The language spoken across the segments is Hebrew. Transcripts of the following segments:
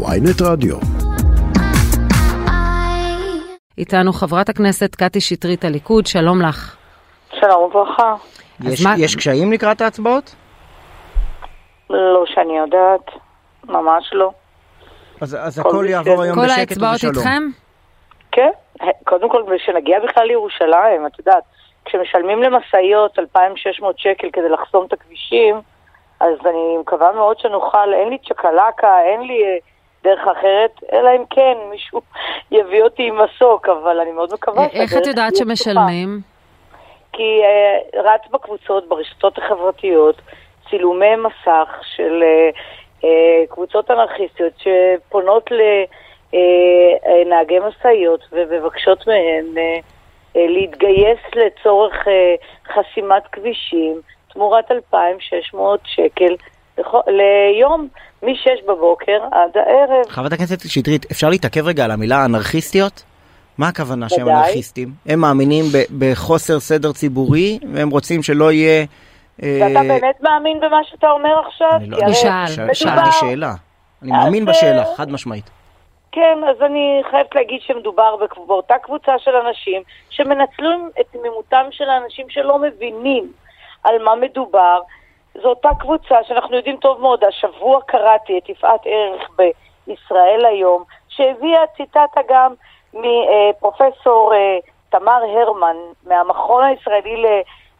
ויינט רדיו. איתנו חברת הכנסת קטי שטרית הליכוד, שלום לך. שלום וברכה. יש, מה- יש קשיים לקראת ההצבעות? לא שאני יודעת, ממש לא. אז, אז כל הכל יעבור היום כל בשקט ובשלום. איתכם? כן, קודם כל, כשנגיע בכלל לירושלים, את יודעת, כשמשלמים למשאיות 2,600 שקל כדי לחסום את הכבישים, אז אני מקווה מאוד שנוכל, אין לי צ'קלקה, אין לי אה, דרך אחרת, אלא אם כן מישהו יביא אותי עם מסוק, אבל אני מאוד מקווה איך את יודעת. שמשלמים? כי אה, רץ בקבוצות, ברשתות החברתיות, צילומי מסך של אה, אה, קבוצות אנרכיסטיות שפונות לנהגי משאיות ומבקשות מהם אה, אה, להתגייס לצורך אה, חסימת כבישים תמורת 2,600 שקל ליום, מ-6 בבוקר עד הערב. חברת הכנסת שטרית, אפשר להתעכב רגע על המילה אנרכיסטיות? מה הכוונה שהם. אנרכיסטים? הם מאמינים ב- בחוסר סדר ציבורי, והם רוצים שלא יהיה... אה, ואתה באמת מאמין במה שאתה אומר עכשיו? אני לא- מדובר- שאלתי שאלה. אני מאמין אה, בשאלה, חד משמעית. כן, אז אני חייבת להגיד שמדובר באותה קבוצה של אנשים שמנצלים את תמימותם של האנשים שלא מבינים על מה מדובר. זו אותה קבוצה שאנחנו יודעים טוב מאוד, השבוע קראתי את יפעת ערך בישראל היום, שהביאה ציטטה גם מפרופסור אה, תמר הרמן מהמכון הישראלי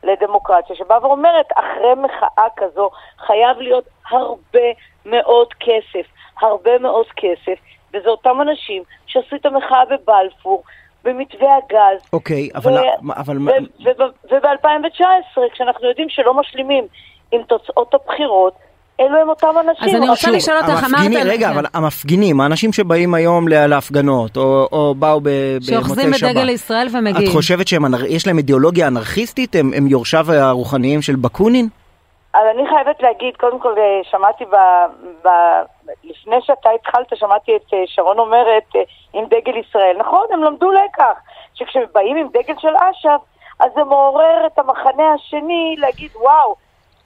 לדמוקרטיה, שבאה ואומרת, אחרי מחאה כזו חייב להיות הרבה מאוד כסף, הרבה מאוד כסף, וזה אותם אנשים שעשו את המחאה בבלפור, במתווה הגז. אוקיי, אבל... מה- אבל מה- וב-2019, כשאנחנו יודעים שלא משלימים עם תוצאות הבחירות, אלו הם אותם אנשים. אז אני רוצה שוב, לשאול אותך, אמרת... המפגינים, רגע, אבל המפגינים, האנשים שבאים היום להפגנות, או או באו ב- במוצאי שבת. שאוחזים בדגל ישראל ומגיעים. את חושבת שיש להם אידיאולוגיה אנרכיסטית? הם הם יורשיו הרוחניים של בקונין? אז אני חייבת להגיד, קודם כל אה, שמעתי ב, ב, לפני שאתה התחלת, שמעתי את אה, שרון אומרת אה, עם דגל ישראל. נכון, הם למדו לקח, שכשבאים עם דגל של אש"ף, אז זה מעורר את המחנה השני להגיד, וואו,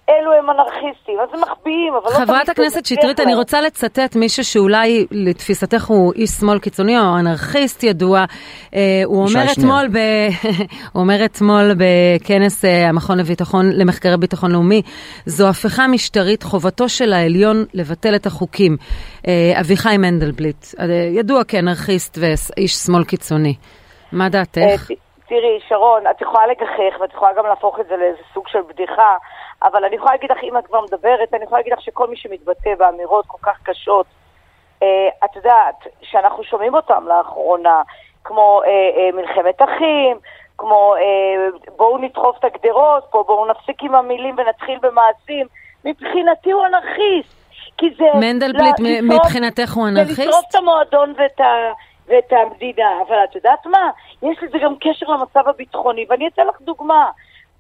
אלו הם אנרכיסטים. אז הם מחביאים, אבל לא חברת הכנסת שטרית, אני. רוצה לצטט מישהו שאולי לתפיסתך הוא איש שמאל קיצוני או אנרכיסט ידוע. אה, הוא אומר. אתמול, ב... הוא אומר אתמול בכנס אה, המכון לביטחון, למחקרי ביטחון לאומי, זו הפיכה משטרית, חובתו של העליון לבטל את החוקים. אה, אביחי מנדלבליט, ידוע כאנרכיסט ואיש שמאל קיצוני. מה דעתך? תראי, שרון, את יכולה לגחך ואת יכולה גם להפוך את זה לאיזה סוג של בדיחה, אבל אני יכולה להגיד לך, אם את כבר מדברת, אני יכולה להגיד לך שכל מי שמתבטא באמירות כל כך קשות, אה, את יודעת, שאנחנו שומעים אותם לאחרונה, כמו אה, אה, מלחמת אחים, כמו אה, בואו נדחוף את הגדרות פה, בואו נפסיק עם המילים ונתחיל במעשים, מבחינתי הוא אנרכיסט. כי זה... מנדלבליט, ל- מ- לשרוף- מבחינתך הוא זה אנרכיסט? לשרוף את המועדון ואת, ה, ואת המדינה, אבל את יודעת מה? יש לזה גם קשר למצב הביטחוני, ואני אתן לך דוגמה.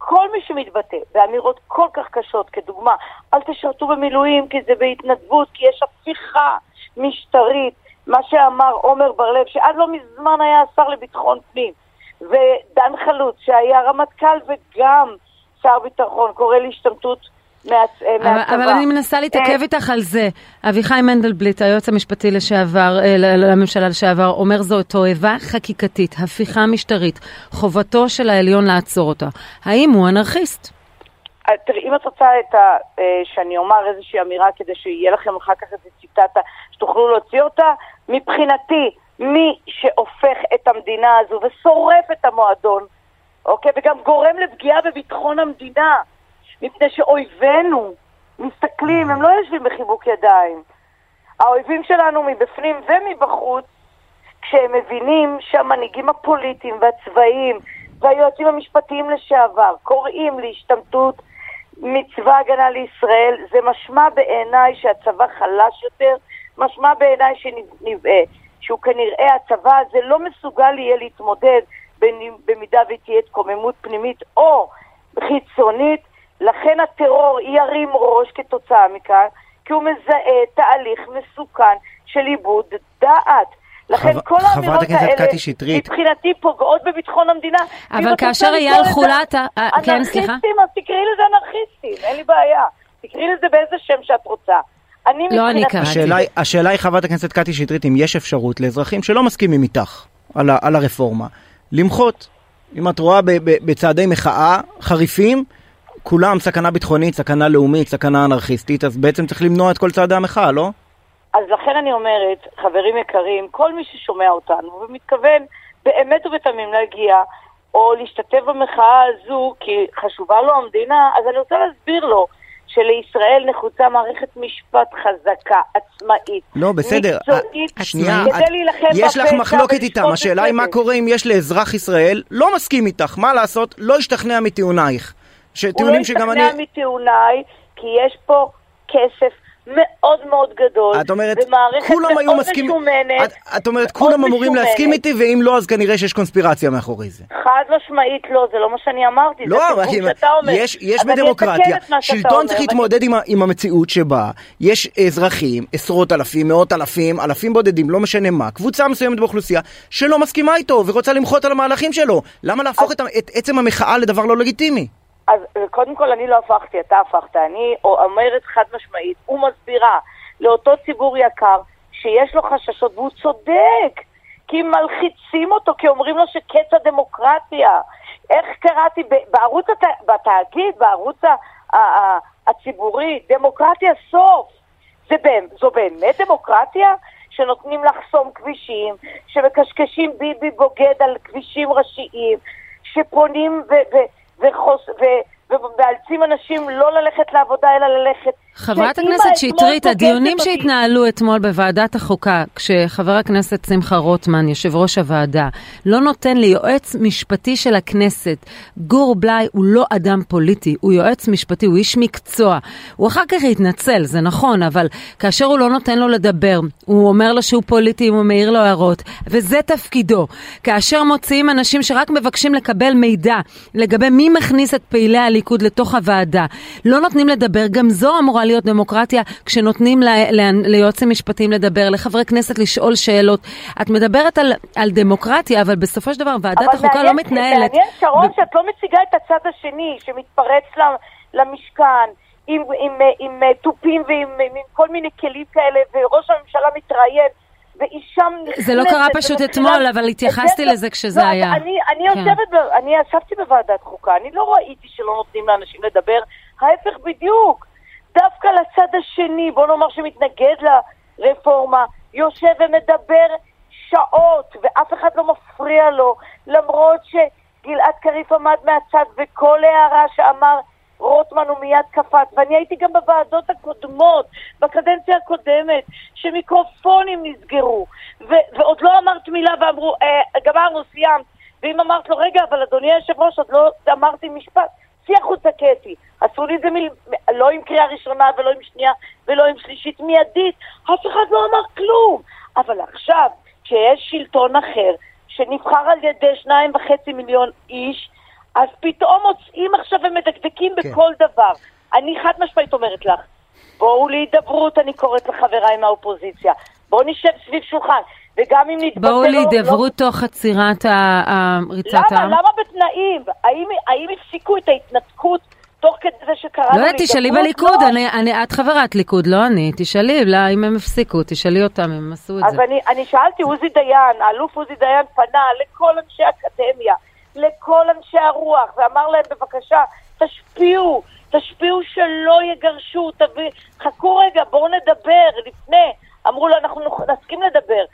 כל מי שמתבטא באמירות כל כך קשות, כדוגמה, אל תשרתו במילואים כי זה בהתנדבות, כי יש הפיכה משטרית, מה שאמר עומר בר-לב, שעד לא מזמן היה השר לביטחון פנים, ודן חלוץ, שהיה רמטכ"ל וגם שר ביטחון, קורא להשתמטות מה, אבל, מהצבא. אבל אני מנסה להתעכב אה, איתך על זה. אביחי מנדלבליט, היועץ המשפטי לשעבר, אה, לממשלה לשעבר, אומר זו תועבה חקיקתית, הפיכה משטרית, חובתו של העליון לעצור אותה. האם הוא אנרכיסט? אה, תראי, אם את רוצה את ה, אה, שאני אומר איזושהי אמירה כדי שיהיה לכם אחר כך איזו ציטטה שתוכלו להוציא אותה, מבחינתי, מי שהופך את המדינה הזו ושורף את המועדון, אוקיי, וגם גורם לפגיעה בביטחון המדינה, מפני שאויבינו מסתכלים, הם לא יושבים בחיבוק ידיים. האויבים שלנו מבפנים ומבחוץ, כשהם מבינים שהמנהיגים הפוליטיים והצבאיים והיועצים המשפטיים לשעבר קוראים להשתמטות מצבא הגנה לישראל, זה משמע בעיניי שהצבא חלש יותר, משמע בעיניי שנבעה, שהוא כנראה הצבא הזה לא מסוגל יהיה להתמודד במידה ותהיה התקוממות פנימית או חיצונית, לכן הטרור ירים ראש כתוצאה מכאן, כי הוא מזהה תהליך מסוכן של איבוד דעת. לכן חב- כל חברת האמירות הכנסת האלה, קטי שטרית. מבחינתי פוגעות בביטחון המדינה. אבל כאשר אייל חולת ה- אה, כן, סליחה? אנרכיסטים, אז תקראי לזה אנרכיסטים, אין לי בעיה. תקראי לזה באיזה שם שאת רוצה. אני לא אני מבחינתי- קראתי. השאלה, השאלה היא, חברת הכנסת קטי שטרית, אם יש אפשרות לאזרחים שלא מסכימים איתך על, ה- על הרפורמה, למחות. אם את רואה ב- ב- בצעדי מחאה חריפים, כולם סכנה ביטחונית, סכנה לאומית, סכנה אנרכיסטית, אז בעצם צריך למנוע את כל צעדי המחאה, לא? אז לכן אני אומרת, חברים יקרים, כל מי ששומע אותנו ומתכוון באמת ובתמים להגיע או להשתתף במחאה הזו כי חשובה לו המדינה, אז אני רוצה להסביר לו שלישראל נחוצה מערכת משפט חזקה, עצמאית, לא, בסדר. מקצועית, אה, שנייה, כדי את- להילחם יש לך בפשע מחלוקת איתם, השאלה היא מה. קורה אם יש לאזרח ישראל לא מסכים איתך, מה לעשות? לא השתכנע מטיעונייך. הוא לא שטיעונים שגם אני... השתכנע מטיעוניי, כי יש פה כסף מאוד מאוד גדול, את אומרת, ומערכת כולם היו מאוד מסכימים, משומנת, את, את אומרת, מאוד כולם אמורים משומנת. להסכים איתי, ואם לא, אז כנראה שיש קונספירציה מאחורי זה. חד משמעית לא, זה לא מה שאני אמרתי, לא, זה אם- שאתה אומר. יש, יש בדמוקרטיה, שלטון צריך להתמודד עם, עם המציאות שבה יש אזרחים, עשרות אלפים, מאות אלפים, אלפים בודדים, לא משנה מה, קבוצה מסוימת באוכלוסייה שלא מסכימה איתו ורוצה למחות על המהלכים שלו. למה להפוך את, את עצם המחאה לדבר לא לגיטימי? אז קודם כל אני לא הפכתי, אתה הפכת. אני אומרת חד משמעית ומסבירה לאותו ציבור יקר שיש לו חששות, והוא צודק, כי מלחיצים אותו, כי אומרים לו שקץ הדמוקרטיה. איך קראתי בערוץ, הת... בתאגיד, בערוץ. ה... הציבורי, דמוקרטיה סוף. זה באמת, זו באמת דמוקרטיה? שנותנים לחסום כבישים, שמקשקשים ביבי בוגד על כבישים ראשיים, שפונים ו- ו- וחוס- ו- ומאלצים אנשים לא ללכת לעבודה אלא ללכת. חברת הכנסת שטרית, פוגשת הדיונים. שהתנהלו אתמול בוועדת החוקה, כשחבר הכנסת שמחה רוטמן, יושב ראש הוועדה, לא נותן ליועץ משפטי של הכנסת, גור בליי הוא לא אדם פוליטי, הוא יועץ משפטי, הוא איש מקצוע. הוא אחר כך התנצל, זה נכון, אבל כאשר הוא לא נותן לו לדבר, הוא אומר לו שהוא פוליטי, הוא מעיר לו הערות, וזה תפקידו. כאשר מוציאים אנשים שרק מבקשים לקבל מידע לגבי מי מכניס את פעילי הליכוד לתוך הוועדה, לא נותנים לדבר, גם זו אמורה להיות דמוקרטיה כשנותנים ל- ל- ליועצים משפטיים לדבר, לחברי כנסת לשאול שאלות. את מדברת על, על דמוקרטיה, אבל בסופו של דבר ועדת אבל החוקה לא מתנהלת. מעניין שרון ב- שאת לא מציגה את הצד השני שמתפרץ למשכן עם, עם, עם, עם אה, תופים ועם עם, עם כל מיני כלים כאלה וראש הממשלה מתראיין ואישה נכנסת. זה לא קרה פשוט אתמול, אבל התייחסתי זה- לזה כשזה לא, היה. אני, אני כן. יושבת, אני ישבתי בוועדת חוקה, אני לא ראיתי שלא נותנים לאנשים לדבר, ההפך בדיוק. דווקא לצד השני, בוא נאמר שמתנגד לרפורמה, יושב ומדבר שעות, ואף אחד לא מפריע לו, למרות שגלעד קריף עמד מהצד וכל הערה שאמר רוטמן הוא מיד קפץ, ואני הייתי גם בוועדות הקודמות, בקדנציה הקודמת, שמיקרופונים נסגרו, ו- ועוד לא אמרת מילה ואמרו, אה, גמרנו, סיימת. ואם אמרת לו, רגע, אבל אדוני היושב ראש, עוד לא אמרתי משפט, צאי החוצה קטי. עשו לי את זה מ... לא עם קריאה ראשונה ולא עם שנייה ולא עם שלישית מיידית, אף אחד לא אמר כלום. אבל עכשיו, כשיש שלטון אחר, שנבחר על ידי שניים וחצי מיליון איש, אז פתאום מוצאים עכשיו ומדקדקים כן. בכל דבר. אני חד משמעית אומרת לך, בואו להידברות, אני קוראת לחבריי מהאופוזיציה. בואו נשב סביב שולחן, וגם אם נתבטא... בואו לא- להידברות תוך עצירת ריצת למה? העם. למה בתנאים? האם, האם הפסיקו את ההתנתקות תוך כדי זה שקראנו לא יודעת, תשאלי? בליכוד, לא. אני- אני- את חברת ליכוד, לא אני. תשאלי לה, אם הם הפסיקו, תשאלי אותם אם הם עשו את אז זה. אני, אני שאלתי, עוזי דיין, האלוף עוזי דיין פנה לכל אנשי האקדמיה, לכל אנשי הרוח, ואמר להם, בבקשה, תשפיעו, תשפיעו שלא יגרשו, תביא, חכו רגע, בואו נדבר לפני. אמרו לו, אנחנו נסכים לדבר,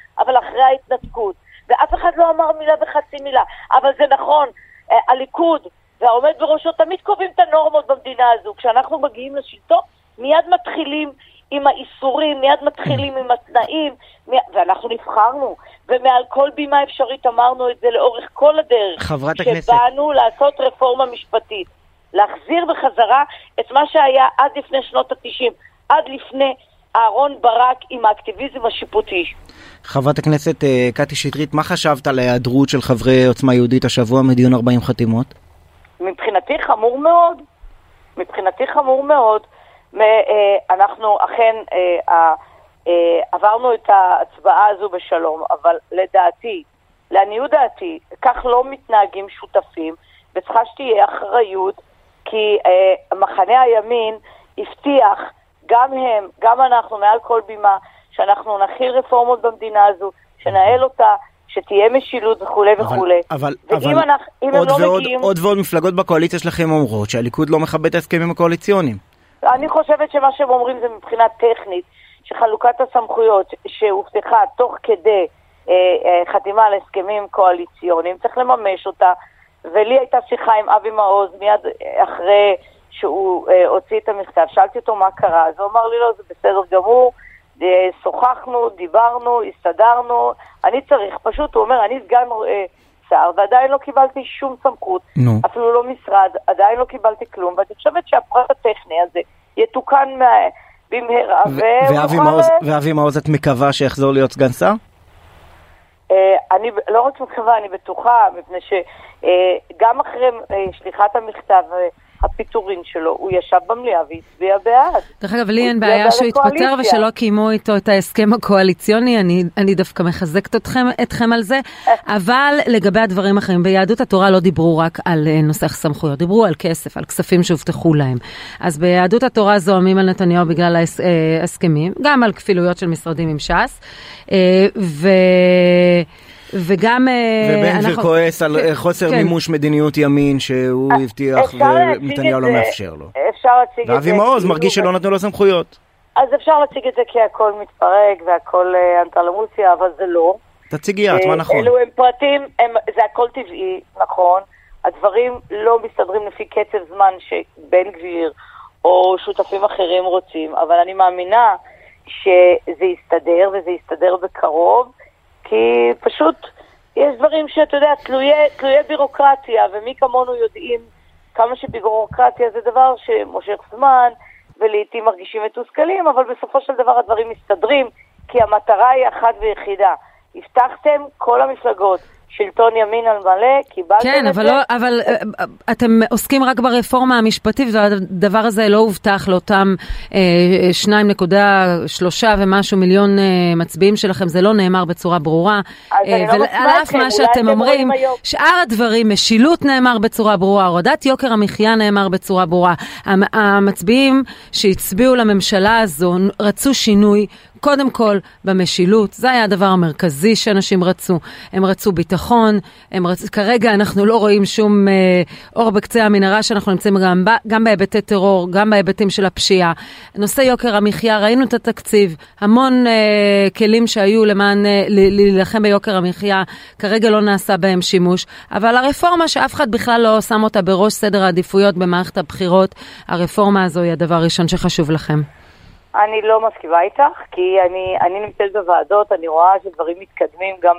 אחרי ההתנתקות. ואף אחד לא אמר מילה וחצי מילה. אבל זה נכון, אה, הליכוד והעומד בראשו תמיד קובעים את הנורמות במדינה הזו. כשאנחנו מגיעים לשלטון, מיד מתחילים עם האיסורים, מיד מתחילים עם התנאים, מי- ואנחנו נבחרנו, ומעל כל בימה אפשרית אמרנו את זה לאורך כל הדרך. חברת הכנסת. שבאנו לעשות רפורמה משפטית. להחזיר בחזרה את מה שהיה עד לפני שנות התשעים, עד לפני אהרון ברק עם האקטיביזם השיפוטי. חברת הכנסת אה, קטי שטרית, מה חשבת על ההיעדרות של חברי עוצמה יהודית השבוע מדיון 40 חתימות? מבחינתי חמור מאוד. מבחינתי חמור מאוד. אה, אנחנו אכן אה, עברנו את ההצבעה הזו בשלום, אבל לדעתי, לעניות דעתי, כך לא מתנהגים שותפים, וצריכה שתהיה אחריות, כי מחנה הימין הבטיח גם הם, גם אנחנו, מעל כל בימה, שאנחנו נכיל רפורמות במדינה הזו, שנהל אותה, שתהיה משילות וכולי וכולי. אבל, ואם אבל אנחנו, אם הם עוד לא ועוד, מגיעים... עוד ועוד מפלגות בקואליציה שלכם אומרות שהליכוד לא מכבד את ההסכמים הקואליציוניים. אני חושבת שמה שהם אומרים זה מבחינה טכנית, שחלוקת הסמכויות שהובטחה תוך כדי אה, אה, חתימה על הסכמים קואליציוניים, צריך לממש אותה. ולי הייתה שיחה עם אבי מעוז מיד אחרי שהוא אה, הוציא את המכתב. שאלתי אותו מה קרה, אז הוא אמר לי, לא, זה בסדר גמור, אה, שוחחנו, דיברנו, הסתדרנו, אני צריך, פשוט, הוא אומר, אני סגן אה, שר, ועדיין לא קיבלתי שום סמכות, נו. אפילו לא משרד, עדיין לא קיבלתי כלום, ואני חושבת שהפרט הטכני הזה יתוקן מה... במהרה, ואבי. מעוז- ואבי מעוז, את מקווה שיחזור להיות סגן שר? אה, אני לא רק מקווה, אני בטוחה, מפני שגם אחרי אה, שליחת המכתב, אה, הפיטורין שלו, הוא ישב במליאה והצביע בעד. דרך אגב, לי אין בעיה שהוא יתפטר לקואליציה. ושלא קיימו איתו את ההסכם הקואליציוני, אני, אני דווקא מחזקת אתכם, אתכם על זה, אבל לגבי הדברים האחרים, ביהדות התורה לא דיברו רק על אה, נושא סמכויות, דיברו על כסף, על כספים שהובטחו להם. אז ביהדות התורה זועמים על נתניהו בגלל אה, ההסכמים, גם על כפילויות של משרדים עם ש"ס, אה, ו... וגם... אה, ובן גביר אנחנו- כועס על כן, אה, חוסר כן. מימוש מדיניות ימין שהוא הבטיח אפשר להציג ונתניהו לא מאפשר לו. אפשר להציג את זה... ואבי מעוז כאילו- מרגיש שלא נתנו לו סמכויות. אז אפשר להציג את זה כי הכל מתפרק והכל אה, אנטרלמוסיה, אבל זה לא. תציגי את, מה אה, נכון? אלו הם פרטים, הם, זה הכל טבעי, נכון. הדברים לא מסתדרים לפי קצב זמן שבן גביר או שותפים אחרים רוצים, אבל אני מאמינה שזה יסתדר וזה יסתדר בקרוב, כי פשוט יש דברים שאתה יודע, תלויי, תלויי בירוקרטיה, ומי כמונו יודעים כמה שבירוקרטיה זה דבר שמושך זמן, ולעיתים מרגישים מתוסכלים, אבל בסופו של דבר הדברים מסתדרים, כי המטרה היא אחת ויחידה. הבטחתם כל המפלגות שלטון ימין על מלא, קיבלתם כן, את אבל, זה. לא, אבל אה, אה, אתם עוסקים רק ברפורמה המשפטית, והדבר הזה לא הובטח לאותם אה, 2.3 ומשהו מיליון אה, מצביעים שלכם, זה לא נאמר בצורה ברורה. אז אני לא ועל מסכימה אף איתכם, מה אולי שאתם אתם אומרים. שאר הדברים, משילות נאמר בצורה ברורה, הורדת יוקר המחיה נאמר בצורה ברורה. המ- המצביעים שהצביעו לממשלה הזו רצו שינוי. קודם כל במשילות, זה היה הדבר המרכזי שאנשים רצו. הם רצו ביטחון, הם רצ... כרגע אנחנו לא רואים שום אה, אור בקצה המנהרה שאנחנו נמצאים גם. גם בהיבטי טרור, גם בהיבטים של הפשיעה. נושא יוקר המחיה, ראינו את התקציב, המון אה, כלים שהיו למען, אה, להילחם ביוקר המחיה, כרגע לא נעשה בהם שימוש, אבל הרפורמה שאף אחד בכלל לא שם אותה בראש סדר העדיפויות במערכת הבחירות, הרפורמה הזו היא הדבר הראשון שחשוב לכם. אני לא מסכימה איתך, כי אני, אני נמצאת בוועדות, אני רואה שדברים מתקדמים גם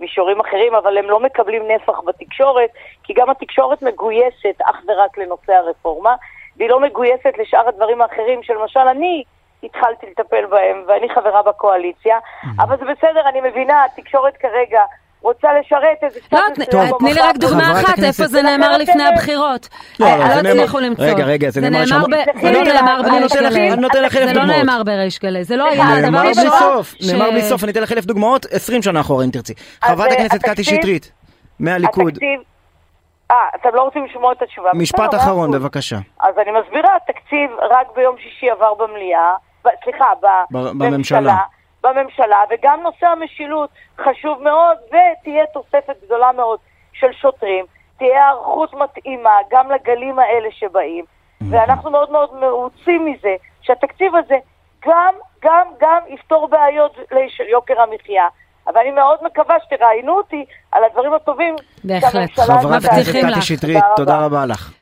במישורים אחרים, אבל הם לא מקבלים נפח בתקשורת, כי גם התקשורת מגויסת אך ורק לנושא הרפורמה, והיא לא מגויסת לשאר הדברים האחרים, שלמשל אני התחלתי לטפל בהם, ואני חברה בקואליציה, אבל זה בסדר, אני מבינה, התקשורת כרגע רוצה לשרת איזה לא, סטטוס מסוים תני לי רק דוגמה אחת, איפה זה נאמר לפני הבחירות. לא, אה, אבל זה לא הצליחו למצוא. רגע, רגע, זה נאמר שם- זה לא נאמר אני בריש נותן לך- גלי. אני נותן לך אלף זה לא דוגמאות. נאמר בריש גלי, זה לא היה הדבר נאמר אני בלי לא- סוף, ש- נאמר בלי סוף, אני אתן לך אלף דוגמאות, 20 שנה אחורה אם תרצי. חברת אה, הכנסת קטי שטרית, מהליכוד. אה, אתם לא רוצים לשמוע את התשובה? משפט אחרון. בבקשה. אז אני מסבירה, התקציב רק ביום שישי עבר במליאה, ב, סליחה, ב- בממשלה, בממשלה. וגם נושא המשילות חשוב מאוד, ותהיה תוספת גדולה מאוד של שוטרים, תהיה היערכות מתאימה גם לגלים האלה שבאים, ואנחנו מאוד מאוד מרוצים מזה שהתקציב הזה גם, גם, גם יפתור בעיות ליוקר המחיה. אבל אני מאוד מקווה שתראיינו אותי על הדברים הטובים בהחלט. שהממשלה חברת. הכנסת קטי. שטרית, תודה רבה לך.